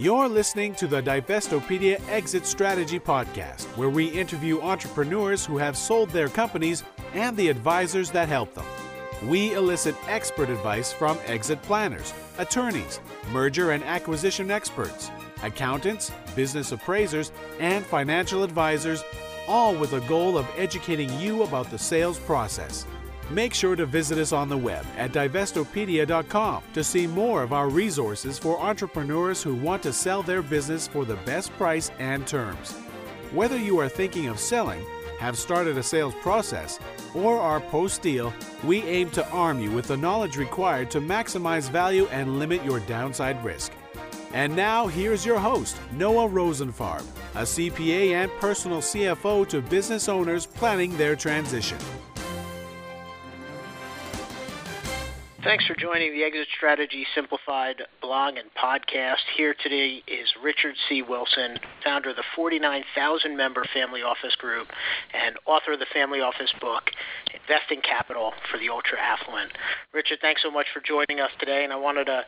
You're listening to the Divestopedia Exit Strategy Podcast, where we interview entrepreneurs who have sold their companies and the advisors that help them. We elicit expert advice from exit planners, attorneys, merger and acquisition experts, accountants, business appraisers, and financial advisors, all with the goal of educating you about the sales process. Make sure to visit us on the web at divestopedia.com to see more of our resources for entrepreneurs who want to sell their business for the best price and terms. Whether you are thinking of selling, have started a sales process, or are post deal, we aim to arm you with the knowledge required to maximize value and limit your downside risk. And now, here's your host, Noah Rosenfarb, a CPA and personal CFO to business owners planning their transition. Thanks for joining the Exit Strategy Simplified blog and podcast. Here today is Richard C. Wilson, founder of the 49,000 member Family Office Group and author of the Family Office book, Investing Capital for the Ultra Affluent. Richard, thanks so much for joining us today, and I wanted to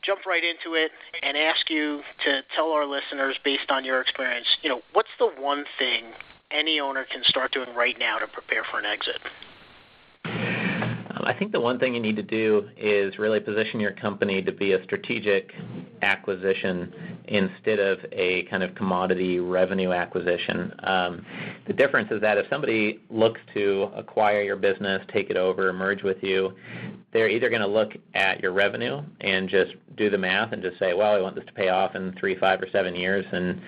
jump right into it and ask you to tell our listeners, based on your experience, you know, what's the one thing any owner can start doing right now to prepare for an exit? I think the one thing you need to do is really position your company to be a strategic acquisition instead of a kind of commodity revenue acquisition. Um, the difference is that if somebody looks to acquire your business, take it over, merge with you, they're either going to look at your revenue and just do the math and just say, well, I want this to pay off in three, five, or seven years and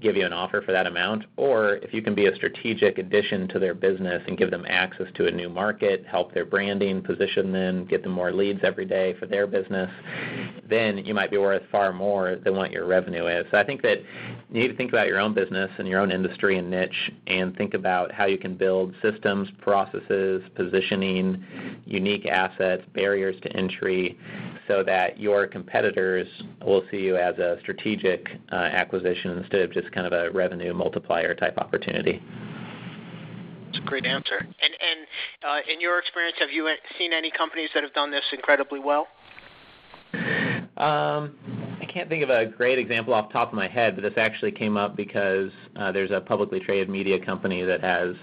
give you an offer for that amount. Or if you can be a strategic addition to their business and give them access to a new market, help their branding, position them, get them more leads every day for their business, then you might be worth far more than what your revenue is. So I think that you need to think about your own business and your own industry and niche and think about how you can build systems, processes, positioning, unique assets, barriers to entry so that your competitors will see you as a strategic uh, acquisition instead of just kind of a revenue multiplier type opportunity. It's a great answer. And and uh, in your experience, have you seen any companies that have done this incredibly well? Um, can't think of a great example off the top of my head, but this actually came up because uh, there's a publicly traded media company that has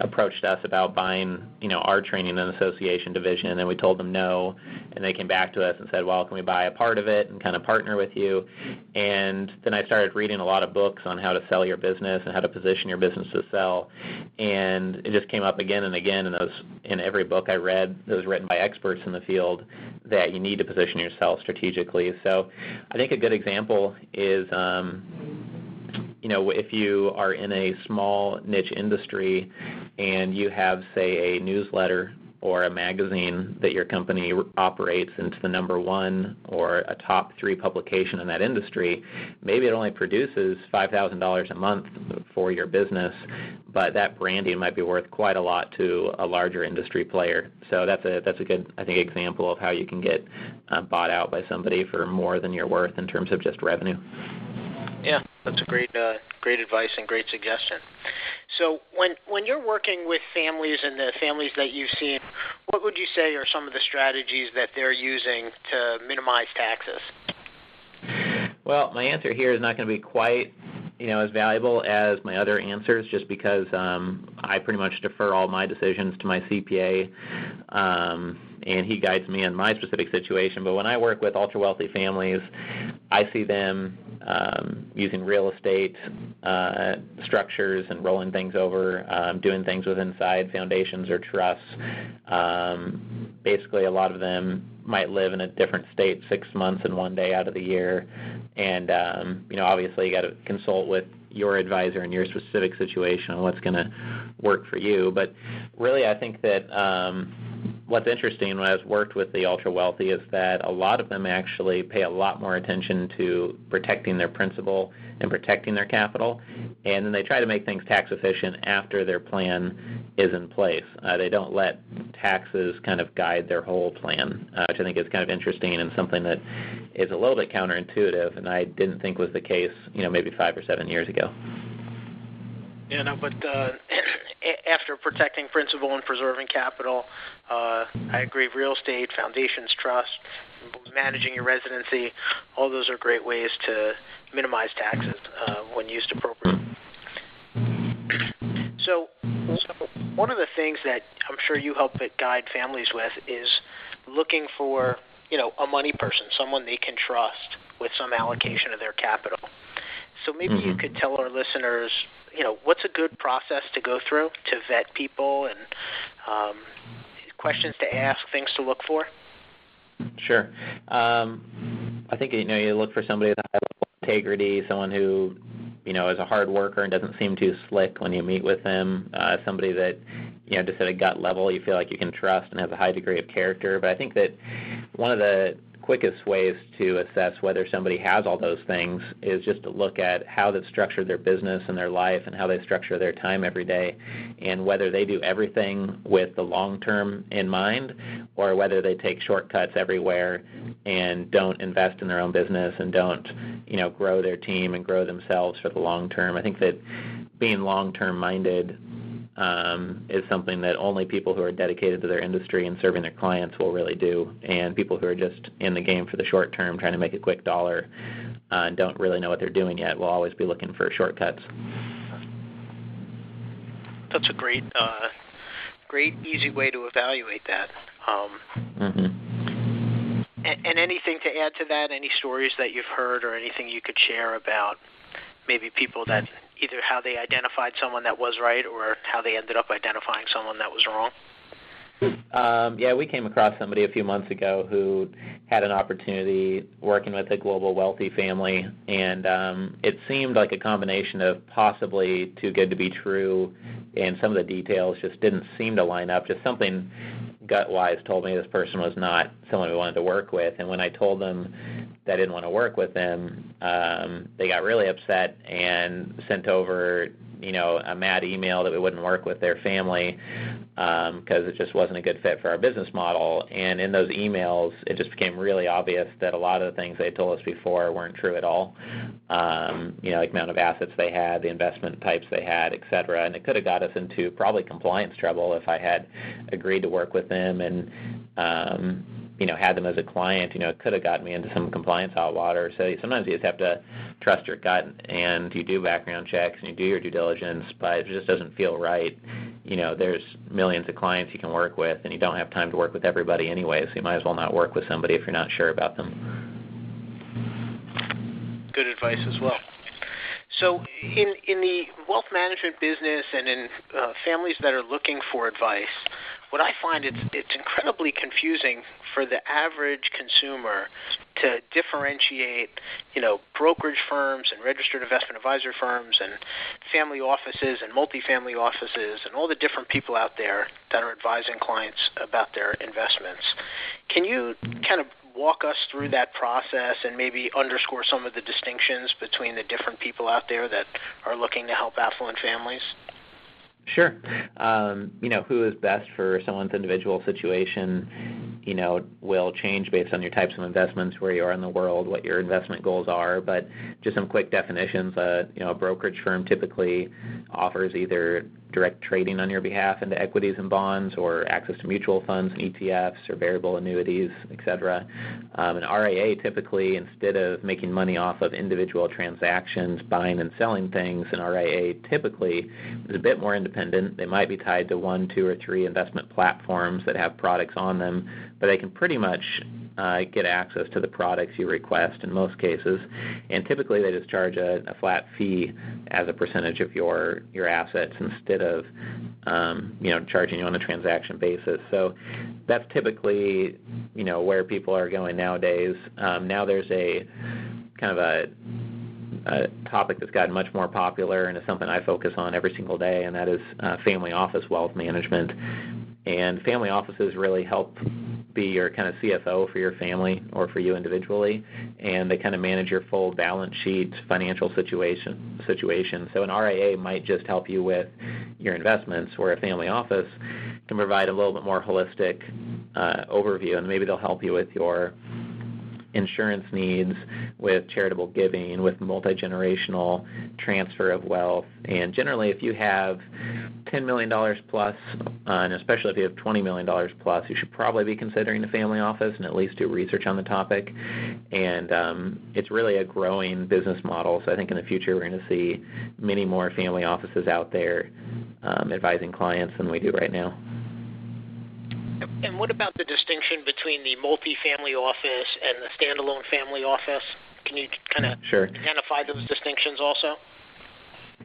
approached us about buying, you know, our training and association division, and we told them no, and they came back to us and said, well, can we buy a part of it and kind of partner with you? And then I started reading a lot of books on how to sell your business and how to position your business to sell, and it just came up again and again in those in every book I read that was written by experts in the field that you need to position yourself strategically. So I think a good example is um, you know if you are in a small niche industry and you have say a newsletter or a magazine that your company operates into the number one or a top three publication in that industry, maybe it only produces $5,000 a month for your business, but that branding might be worth quite a lot to a larger industry player. So that's a that's a good I think example of how you can get uh, bought out by somebody for more than you're worth in terms of just revenue. Yeah, that's a great uh, great advice and great suggestion. So when when you're working with families and the families that you've seen, what would you say are some of the strategies that they're using to minimize taxes? Well, my answer here is not going to be quite you know as valuable as my other answers just because um, I pretty much defer all my decisions to my CPA um, and he guides me in my specific situation but when I work with ultra wealthy families I see them um, using real estate uh, structures and rolling things over, um, doing things with inside foundations or trusts. Um, basically, a lot of them might live in a different state six months and one day out of the year. And um, you know, obviously, you got to consult with your advisor in your specific situation on what's going to work for you. But really, I think that um, what's interesting when I've worked with the ultra wealthy is that a lot of them actually pay a lot more attention to protecting their principal and protecting their capital, and then they try to make things tax efficient after their plan is in place. Uh, they don't let taxes kind of guide their whole plan, uh, which I think is kind of interesting and something that is a little bit counterintuitive, and I didn't think was the case, you know, maybe five or seven years ago. Yeah, know, but uh, after protecting principal and preserving capital, uh, I agree. Real estate, foundations, trust, managing your residency, all those are great ways to minimize taxes uh, when used appropriately. So, one of the things that I'm sure you help guide families with is looking for, you know, a money person, someone they can trust with some allocation of their capital. So maybe mm-hmm. you could tell our listeners, you know, what's a good process to go through to vet people and um, questions to ask, things to look for. Sure. Um, I think you know you look for somebody with a high level integrity, someone who you know is a hard worker and doesn't seem too slick when you meet with them. Uh, somebody that you know just at a gut level you feel like you can trust and has a high degree of character. But I think that one of the quickest ways to assess whether somebody has all those things is just to look at how they've structured their business and their life and how they structure their time every day and whether they do everything with the long term in mind or whether they take shortcuts everywhere and don't invest in their own business and don't you know grow their team and grow themselves for the long term. I think that being long term minded um, is something that only people who are dedicated to their industry and serving their clients will really do. And people who are just in the game for the short term, trying to make a quick dollar, uh, and don't really know what they're doing yet, will always be looking for shortcuts. That's a great, uh, great, easy way to evaluate that. Um, mm-hmm. and, and anything to add to that? Any stories that you've heard, or anything you could share about maybe people that either how they identified someone that was right or how they ended up identifying someone that was wrong? Um, yeah, we came across somebody a few months ago who had an opportunity working with a global wealthy family, and um, it seemed like a combination of possibly too good to be true, and some of the details just didn't seem to line up. Just something gut wise told me this person was not someone we wanted to work with, and when I told them that I didn't want to work with them, um, they got really upset and sent over you know a mad email that we wouldn't work with their family because um, it just wasn't a good fit for our business model. And in those emails, it just became really obvious that a lot of the things they told us before weren't true at all. Um, you know, like amount of assets they had, the investment types they had, et cetera. And it could have got us into probably compliance trouble if I had agreed to work with them and um, you know had them as a client, you know, it could have gotten me into some compliance hot water. So sometimes you just have to trust your gut, and you do background checks and you do your due diligence, but it just doesn't feel right. You know, there's millions of clients you can work with, and you don't have time to work with everybody anyway. So you might as well not work with somebody if you're not sure about them. Good advice as well. So, in in the wealth management business and in uh, families that are looking for advice, what I find it's it's incredibly confusing for the average consumer to differentiate, you know, brokerage firms and registered investment advisor firms and family offices and multifamily offices and all the different people out there that are advising clients about their investments. Can you kind of walk us through that process and maybe underscore some of the distinctions between the different people out there that are looking to help affluent families? Sure. Um, you know, who is best for someone's individual situation, you know, will change based on your types of investments, where you are in the world, what your investment goals are. But just some quick definitions. Uh, you know, a brokerage firm typically offers either direct trading on your behalf into equities and bonds or access to mutual funds and ETFs or variable annuities, et cetera. Um, an RIA typically, instead of making money off of individual transactions, buying and selling things, an RIA typically is a bit more independent. They might be tied to one, two, or three investment platforms that have products on them, but they can pretty much uh, get access to the products you request in most cases. And typically they just charge a, a flat fee as a percentage of your, your assets instead of um, you know charging you on a transaction basis. So that's typically you know where people are going nowadays. Um, now there's a kind of a a topic that's gotten much more popular and is something I focus on every single day, and that is uh, family office wealth management. And family offices really help be your kind of CFO for your family or for you individually, and they kind of manage your full balance sheet financial situation. Situation. So an RIA might just help you with your investments, where a family office can provide a little bit more holistic uh, overview, and maybe they'll help you with your insurance needs, with charitable giving, with multi generational transfer of wealth. And generally, if you have $10 million plus, uh, and especially if you have $20 million plus, you should probably be considering a family office and at least do research on the topic. And um, it's really a growing business model. So I think in the future we're going to see many more family offices out there um, advising clients than we do right now. And what about the distinction between the multifamily office and the standalone family office? Can you kind of sure. identify those distinctions also?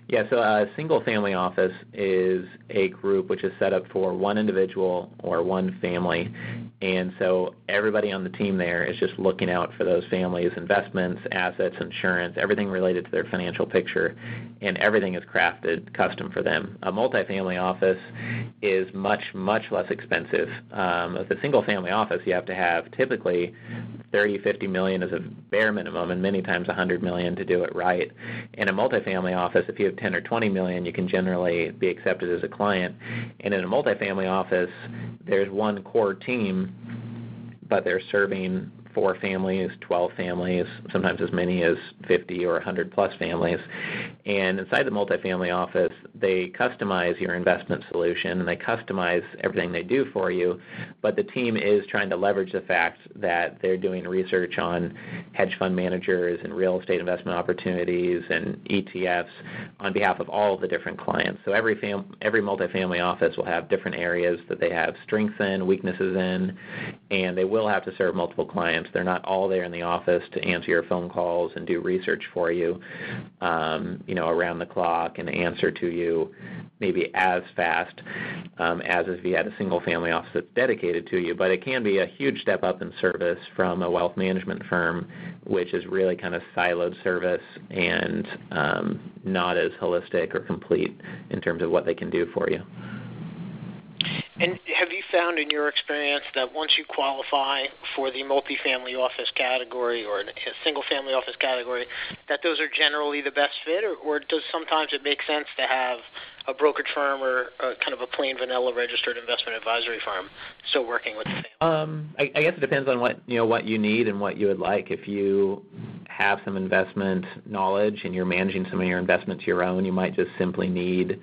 Yeah, so a single family office is a group which is set up for one individual or one family. And so everybody on the team there is just looking out for those families' investments, assets, insurance, everything related to their financial picture, and everything is crafted custom for them. A multifamily office is much, much less expensive. Um, with a single family office, you have to have typically 30, 50 million as a bare minimum, and many times 100 million to do it right. In a multifamily office, if you have 10 or 20 million, you can generally be accepted as a client. And in a multifamily office, there's one core team, but they're serving four families, 12 families, sometimes as many as 50 or 100 plus families. And inside the multifamily office, they customize your investment solution and they customize everything they do for you. But the team is trying to leverage the fact that they're doing research on hedge fund managers and real estate investment opportunities and ETFs on behalf of all of the different clients. So every fam- every multifamily office will have different areas that they have strengths in, weaknesses in, and they will have to serve multiple clients clients. They're not all there in the office to answer your phone calls and do research for you, um, you know, around the clock and answer to you maybe as fast um, as if you had a single family office that's dedicated to you. But it can be a huge step up in service from a wealth management firm, which is really kind of siloed service and um, not as holistic or complete in terms of what they can do for you. And have you found in your experience that once you qualify for the multifamily office category or a single family office category, that those are generally the best fit, or, or does sometimes it make sense to have a brokerage firm or a, kind of a plain vanilla registered investment advisory firm still working with the family? Um, I, I guess it depends on what you know what you need and what you would like. If you have some investment knowledge and you're managing some of your investments your own, you might just simply need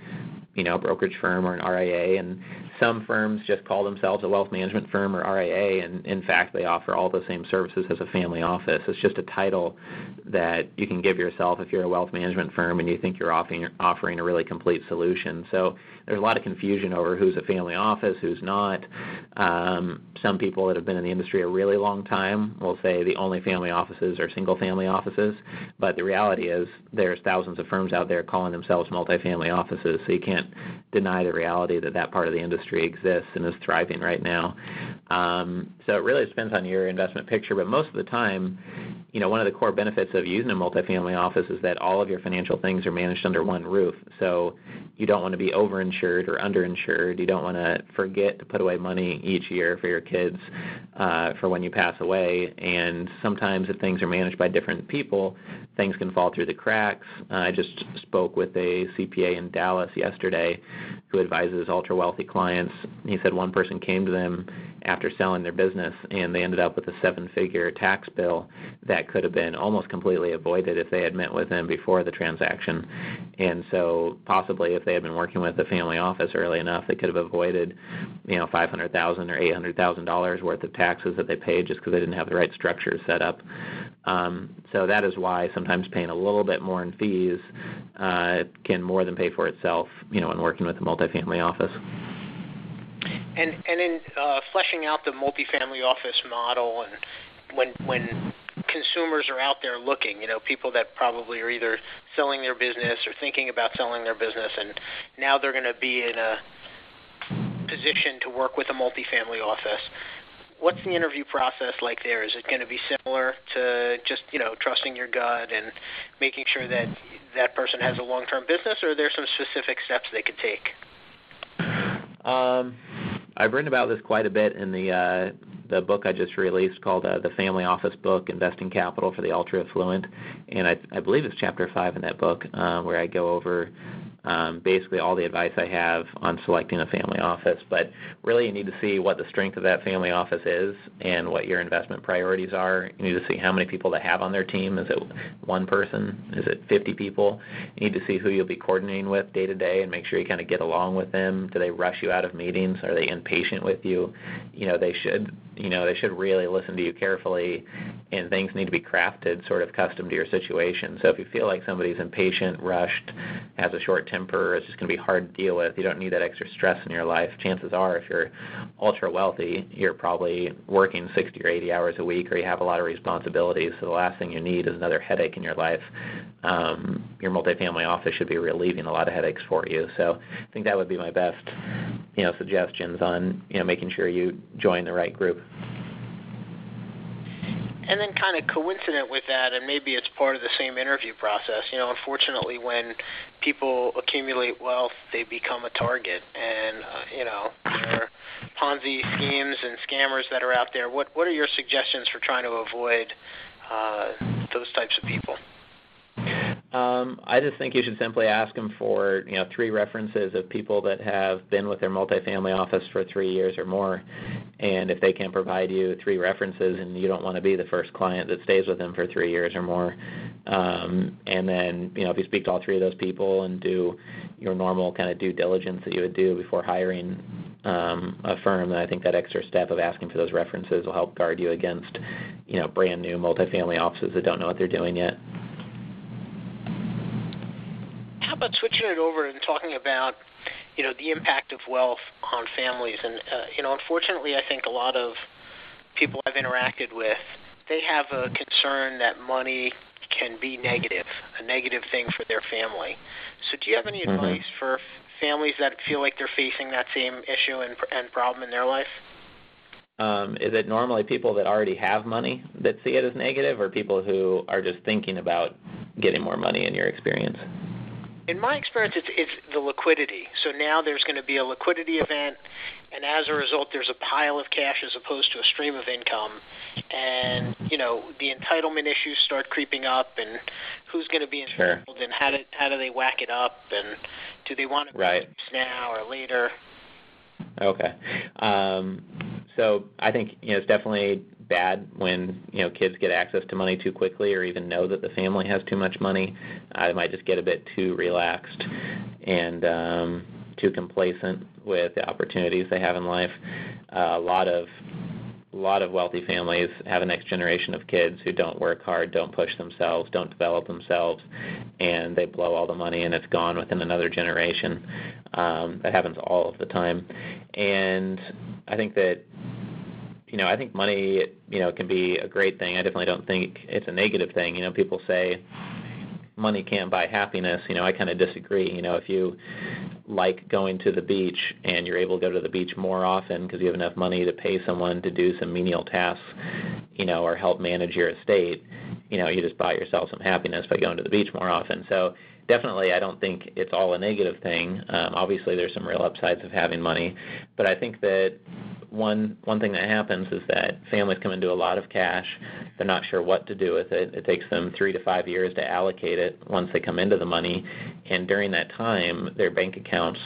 you know, a brokerage firm or an RIA, and some firms just call themselves a wealth management firm or RIA, and in fact, they offer all the same services as a family office. It's just a title that you can give yourself if you're a wealth management firm and you think you're offering, offering a really complete solution. So there's a lot of confusion over who's a family office, who's not. Um, some people that have been in the industry a really long time will say the only family offices are single family offices, but the reality is there's thousands of firms out there calling themselves multifamily offices, so you can't deny the reality that that part of the industry exists and is thriving right now. Um, so it really depends on your investment picture, but most of the time, you know, one of the core benefits of using a multifamily office is that all of your financial things are managed under one roof. So you don't want to be overinsured or underinsured. You don't want to forget to put away money each year for your kids uh, for when you pass away. And sometimes if things are managed by different people, things can fall through the cracks. Uh, I just spoke with a CPA in Dallas yesterday who advises ultra wealthy clients. He said one person came to them after selling their business and they ended up with a seven figure tax bill that could have been almost completely avoided if they had met with him before the transaction. And so possibly if they had been working with the family office early enough they could have avoided, you know, five hundred thousand or eight hundred thousand dollars worth of taxes that they paid just because they didn't have the right structure set up. Um, so that is why sometimes paying a little bit more in fees uh, can more than pay for itself, you know, when working with a multifamily office. And and in uh, fleshing out the multifamily office model, and when when consumers are out there looking, you know, people that probably are either selling their business or thinking about selling their business, and now they're going to be in a position to work with a multifamily office what's the interview process like there? Is it going to be similar to just you know trusting your gut and making sure that that person has a long-term business, or are there some specific steps they could take? Um, I've written about this quite a bit in the uh, the book I just released called uh, the Family Office Book: Investing Capital for the Ultra Affluent, and I, I believe it's chapter five in that book uh, where I go over um, basically all the advice I have on selecting a family office. But really, you need to see what the strength of that family office is and what your investment priorities are. You need to see how many people they have on their team. Is it one person? Is it 50 people? You need to see who you'll be coordinating with day to day and make sure you kind of get along with them. Do they rush you out of meetings? Are they impatient with you? You know, they should you know they should really listen to you carefully and things need to be crafted sort of custom to your situation so if you feel like somebody's impatient rushed has a short temper it's just going to be hard to deal with. You don't need that extra stress in your life. Chances are if you're ultra wealthy you're probably working 60 or 80 hours a week or you have a lot of responsibilities. So the last thing you need is another headache in your life. Um, your multifamily office should be relieving a lot of headaches for you. So i think that would be my best you know suggestions on you know making sure you join the right group and then, kind of coincident with that, and maybe it's part of the same interview process. You know, unfortunately, when people accumulate wealth, they become a target, and uh, you know, there are Ponzi schemes and scammers that are out there. What What are your suggestions for trying to avoid uh, those types of people? Um, I just think you should simply ask them for you know three references of people that have been with their multifamily office for three years or more, and if they can provide you three references, and you don't want to be the first client that stays with them for three years or more, um, and then you know if you speak to all three of those people and do your normal kind of due diligence that you would do before hiring um, a firm, then I think that extra step of asking for those references will help guard you against you know brand new multifamily offices that don't know what they're doing yet how about switching it over and talking about you know the impact of wealth on families and uh, you know unfortunately I think a lot of people I've interacted with they have a concern that money can be negative, a negative thing for their family. So do you have any mm-hmm. advice for families that feel like they're facing that same issue and, and problem in their life? Um, is it normally people that already have money that see it as negative, or people who are just thinking about getting more money in your experience? In my experience, it's, it's the liquidity. So now there's going to be a liquidity event, and as a result, there's a pile of cash as opposed to a stream of income. And you know the entitlement issues start creeping up, and who's going to be entitled, sure. and how do how do they whack it up, and do they want to right. now or later? Okay. Um, so I think you know it's definitely bad when you know kids get access to money too quickly or even know that the family has too much money. They might just get a bit too relaxed and um, too complacent with the opportunities they have in life. Uh, a lot of a lot of wealthy families have a next generation of kids who don't work hard, don't push themselves, don't develop themselves, and they blow all the money and it's gone within another generation. Um, that happens all of the time, and I think that you know, I think money, you know, can be a great thing. I definitely don't think it's a negative thing. You know, people say money can't buy happiness. You know, I kind of disagree. You know, if you like going to the beach and you're able to go to the beach more often because you have enough money to pay someone to do some menial tasks, you know, or help manage your estate, you know, you just buy yourself some happiness by going to the beach more often. So definitely, I don't think it's all a negative thing. Um, obviously, there's some real upsides of having money, but I think that one one thing that happens is that families come into a lot of cash. They're not sure what to do with it. It takes them three to five years to allocate it once they come into the money, and during that time, their bank accounts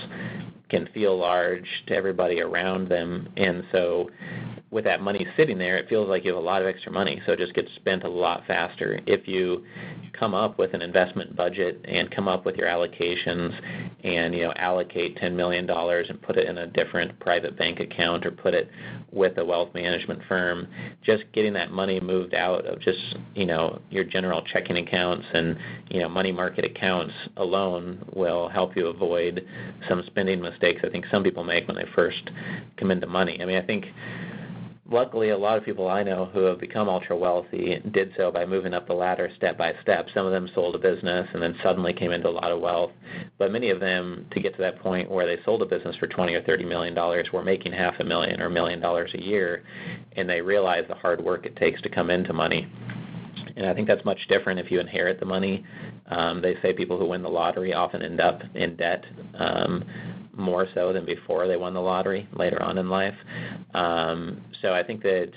can feel large to everybody around them, and so with that money sitting there, it feels like you have a lot of extra money, so it just gets spent a lot faster. If you come up with an investment budget and come up with your allocations and you know allocate $10 million and put it in a different private bank account or put it with a wealth management firm, just getting that money moved out of just you know your general checking accounts and you know money market accounts alone will help you avoid some spending mistakes I think some people make when they first come into money. I mean, I think luckily, a lot of people I know who have become ultra wealthy did so by moving up the ladder step by step. Some of them sold a business and then suddenly came into a lot of wealth. But many of them, to get to that point where they sold a business for 20 or 30 million dollars, were making half a million or a million dollars a year, and they realized the hard work it takes to come into money. And I think that's much different if you inherit the money. Um, they say people who win the lottery often end up in debt. Um, more so than before they won the lottery later on in life. Um, so I think that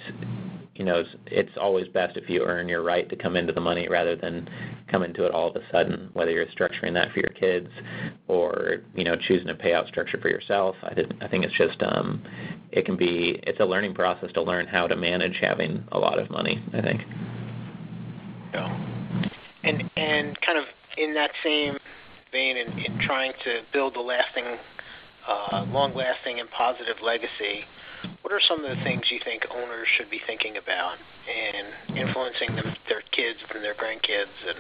you know, it's, it's always best if you earn your right to come into the money rather than come into it all of a sudden. Whether you're structuring that for your kids or you know choosing a payout structure for yourself, I did, I think it's just um, it can be it's a learning process to learn how to manage having a lot of money. I think. Yeah. And and kind of in that same vein, in, in trying to build a lasting, uh, long-lasting and positive legacy what are some of the things you think owners should be thinking about and influencing them, their kids and their grandkids and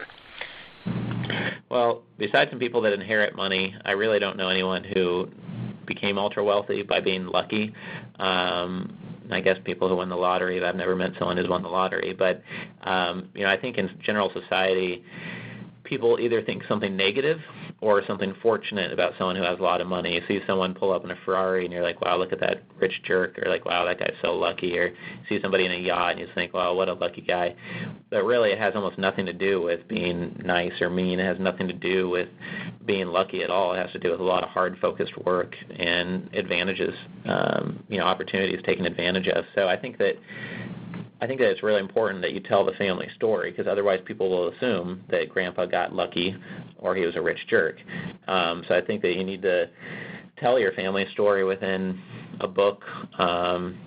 well, besides some people that inherit money, I really don't know anyone who became ultra wealthy by being lucky. Um, I guess people who win the lottery. I've never met someone who's won the lottery, but um, you know, I think in general society, people either think something negative or something fortunate about someone who has a lot of money. You see someone pull up in a Ferrari and you're like, wow, look at that rich jerk, or like, wow, that guy's so lucky, or see somebody in a yacht and you think, wow, what a lucky guy. But really, it has almost nothing to do with being nice or mean. It has nothing to do with being lucky at all. It has to do with a lot of hard, focused work and advantages, um, you know, opportunities taken advantage of. So I think that I think that it's really important that you tell the family story because otherwise people will assume that grandpa got lucky or he was a rich jerk. Um, so I think that you need to tell your family story within a book, um,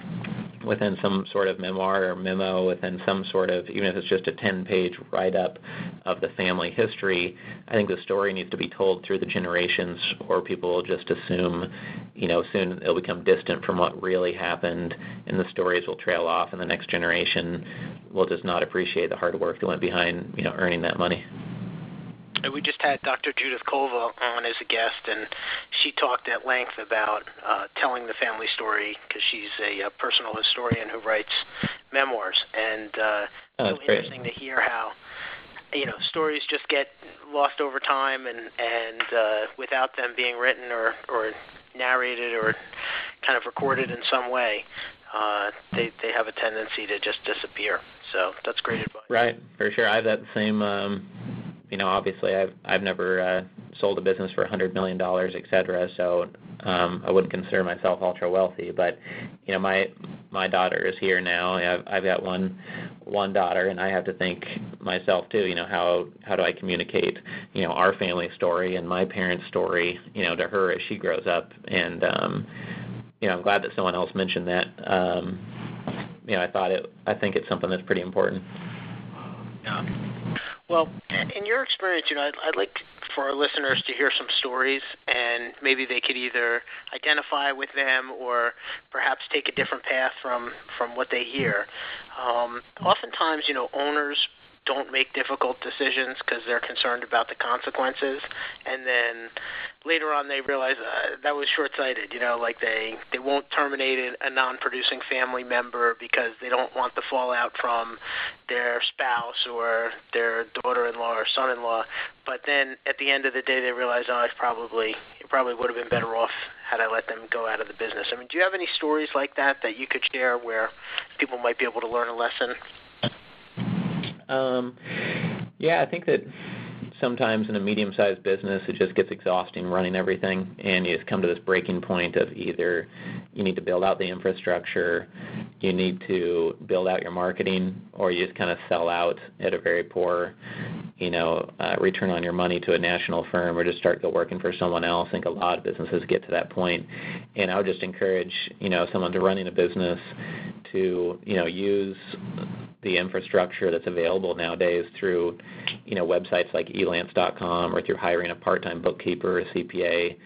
within some sort of memoir or memo, within some sort of, even if it's just a 10 page write up of the family history, I think the story needs to be told through the generations, or people will just assume, you know, soon it'll become distant from what really happened, and the stories will trail off, and the next generation will just not appreciate the hard work that went behind, you know, earning that money. We just had Dr. Judith Kova on as a guest, and she talked at length about uh, telling the family story because she's a, a personal historian who writes memoirs, and uh, oh, so interesting to hear how you know stories just get lost over time, and and uh, without them being written or or narrated or kind of recorded in some way, uh, they they have a tendency to just disappear. So that's great advice. Right, for sure. I have that same. Um, you know, obviously, I've I've never uh, sold a business for a hundred million dollars, et cetera. So um, I wouldn't consider myself ultra wealthy. But you know, my my daughter is here now. I've I've got one one daughter, and I have to think myself too. You know, how how do I communicate you know our family story and my parents' story you know to her as she grows up? And um, you know, I'm glad that someone else mentioned that. Um, you know, I thought it. I think it's something that's pretty important. Yeah. Well, in your experience, you know, I'd, I'd like for our listeners to hear some stories, and maybe they could either identify with them or perhaps take a different path from from what they hear. Um, oftentimes, you know, owners don't make difficult decisions because they're concerned about the consequences, and then later on they realize uh, that was short-sighted. You know, like they they won't terminate a non-producing family member because they don't want the fallout from their spouse or their daughter-in-law or son-in-law. But then at the end of the day, they realize, oh, I probably it probably would have been better off had I let them go out of the business. I mean, do you have any stories like that that you could share where people might be able to learn a lesson? Um, yeah, I think that sometimes in a medium-sized business it just gets exhausting running everything and you just come to this breaking point of either you need to build out the infrastructure you need to build out your marketing or you just kind of sell out at a very poor you know uh, return on your money to a national firm or just start go working for someone else i think a lot of businesses get to that point and i would just encourage you know someone to running a business to you know use the infrastructure that's available nowadays through, you know, websites like elance.com or through hiring a part-time bookkeeper or CPA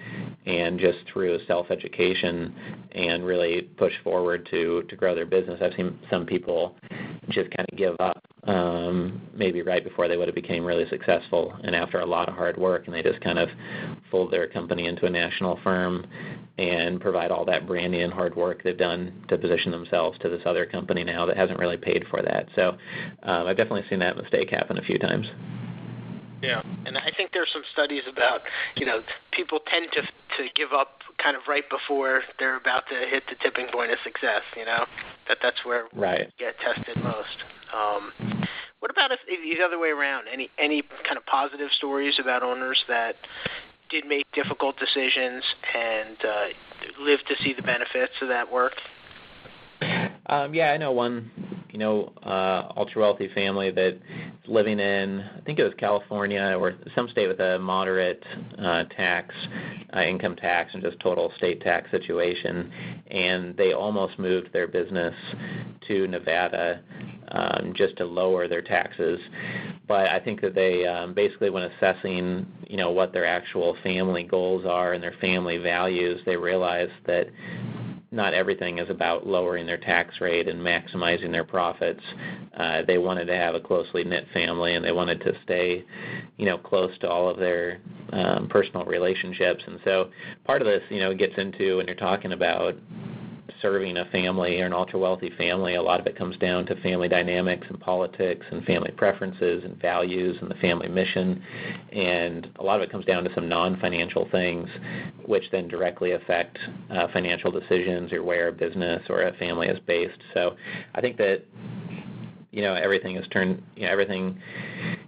and just through self-education and really push forward to to grow their business. I've seen some people just kind of give up um, maybe right before they would have became really successful and after a lot of hard work and they just kind of fold their company into a national firm and provide all that branding and hard work they've done to position themselves to this other company now that hasn't really paid for that. So um, I've definitely seen that mistake happen a few times. Yeah, and I think there's some studies about you know people tend to to give up kind of right before they're about to hit the tipping point of success. You know that that's where right. we get tested most. Um, what about if, if the other way around? Any any kind of positive stories about owners that did make difficult decisions and uh, lived to see the benefits of that work? Um, yeah, I know one you know, uh, ultra wealthy family that's living in, I think it was California or some state with a moderate uh, tax, uh, income tax, and just total state tax situation, and they almost moved their business to Nevada um, just to lower their taxes. But I think that they um, basically, when assessing, you know, what their actual family goals are and their family values, they realized that not everything is about lowering their tax rate and maximizing their profits. Uh, they wanted to have a closely knit family and they wanted to stay, you know, close to all of their um, personal relationships. And so part of this, you know, gets into when you're talking about serving a family or an ultra wealthy family, a lot of it comes down to family dynamics and politics and family preferences and values and the family mission. And a lot of it comes down to some non financial things, which then directly affect uh, financial decisions or where a business or a family is based. So I think that you know everything has turned you know everything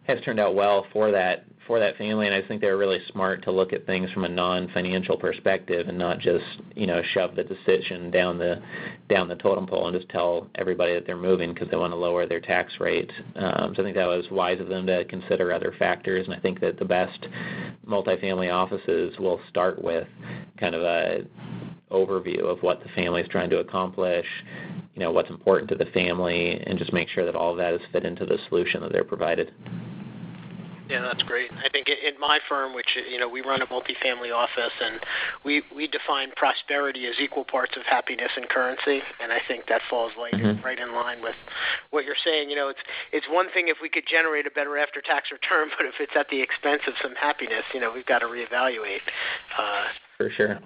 has turned out well for that for that family, and I think they were really smart to look at things from a non-financial perspective and not just you know shove the decision down the down the totem pole and just tell everybody that they're moving because they want to lower their tax rate. Um, so I think that was wise of them to consider other factors, and I think that the best multifamily offices will start with kind of a overview of what the family is trying to accomplish, you know, what's important to the family, and just make sure that all of that is fit into the solution that they're provided. Yeah, that's great. I think in my firm, which you know we run a multifamily office, and we we define prosperity as equal parts of happiness and currency, and I think that falls right mm-hmm. right in line with what you're saying. You know, it's it's one thing if we could generate a better after-tax return, but if it's at the expense of some happiness, you know, we've got to reevaluate. Uh, For sure.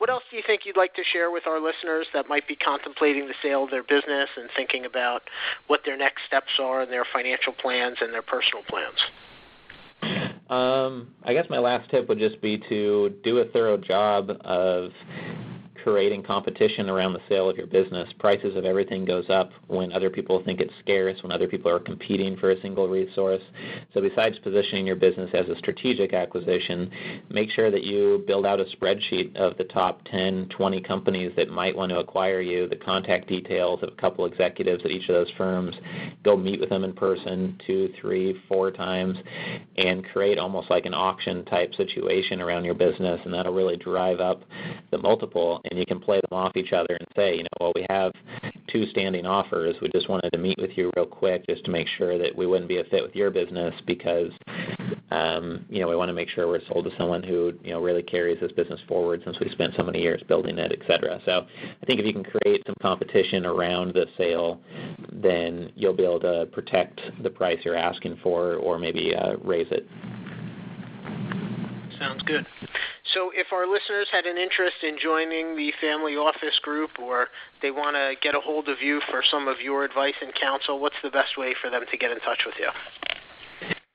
What else do you think you'd like to share with our listeners that might be contemplating the sale of their business and thinking about what their next steps are and their financial plans and their personal plans? Um, I guess my last tip would just be to do a thorough job of creating competition around the sale of your business. Prices of everything goes up when other people think it's scarce, when other people are competing for a single resource. So besides positioning your business as a strategic acquisition, make sure that you build out a spreadsheet of the top 10, 20 companies that might want to acquire you, the contact details of a couple executives at each of those firms. Go meet with them in person two, three, four times and create almost like an auction type situation around your business and that'll really drive up the multiple and you can play them off each other and say, you know, well, we have two standing offers. We just wanted to meet with you real quick just to make sure that we wouldn't be a fit with your business because, um, you know, we want to make sure we're sold to someone who, you know, really carries this business forward since we spent so many years building it, et cetera. So I think if you can create some competition around the sale, then you'll be able to protect the price you're asking for or maybe uh, raise it. Sounds good. So, if our listeners had an interest in joining the family office group or they want to get a hold of you for some of your advice and counsel, what's the best way for them to get in touch with you?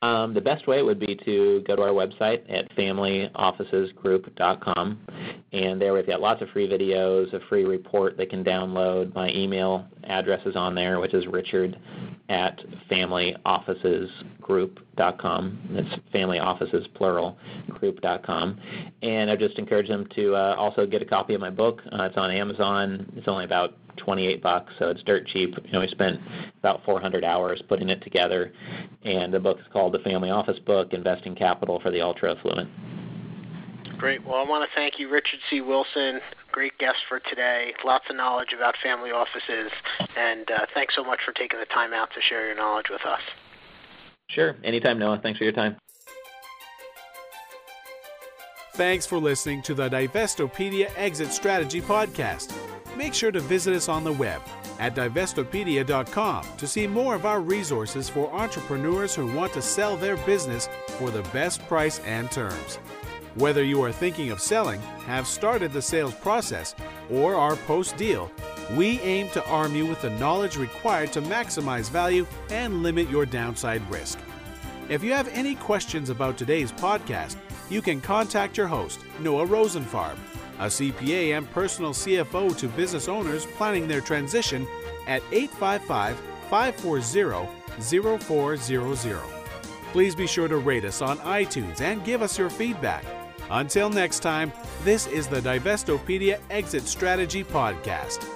Um, the best way would be to go to our website at familyofficesgroup.com, and there we've got lots of free videos, a free report they can download. My email address is on there, which is richard at familyofficesgroup.com. That's family offices, plural, group.com. And I just encourage them to uh, also get a copy of my book. Uh, it's on Amazon. It's only about 28 bucks, so it's dirt cheap. You know, we spent about 400 hours putting it together, and the book is called The Family Office Book: Investing Capital for the Ultra Affluent. Great. Well, I want to thank you, Richard C. Wilson. Great guest for today. Lots of knowledge about family offices, and uh, thanks so much for taking the time out to share your knowledge with us. Sure. Anytime, Noah. Thanks for your time. Thanks for listening to the Divestopedia Exit Strategy Podcast. Make sure to visit us on the web at divestopedia.com to see more of our resources for entrepreneurs who want to sell their business for the best price and terms. Whether you are thinking of selling, have started the sales process, or are post deal, we aim to arm you with the knowledge required to maximize value and limit your downside risk. If you have any questions about today's podcast, you can contact your host, Noah Rosenfarb, a CPA and personal CFO to business owners planning their transition at 855 540 0400. Please be sure to rate us on iTunes and give us your feedback. Until next time, this is the Divestopedia Exit Strategy Podcast.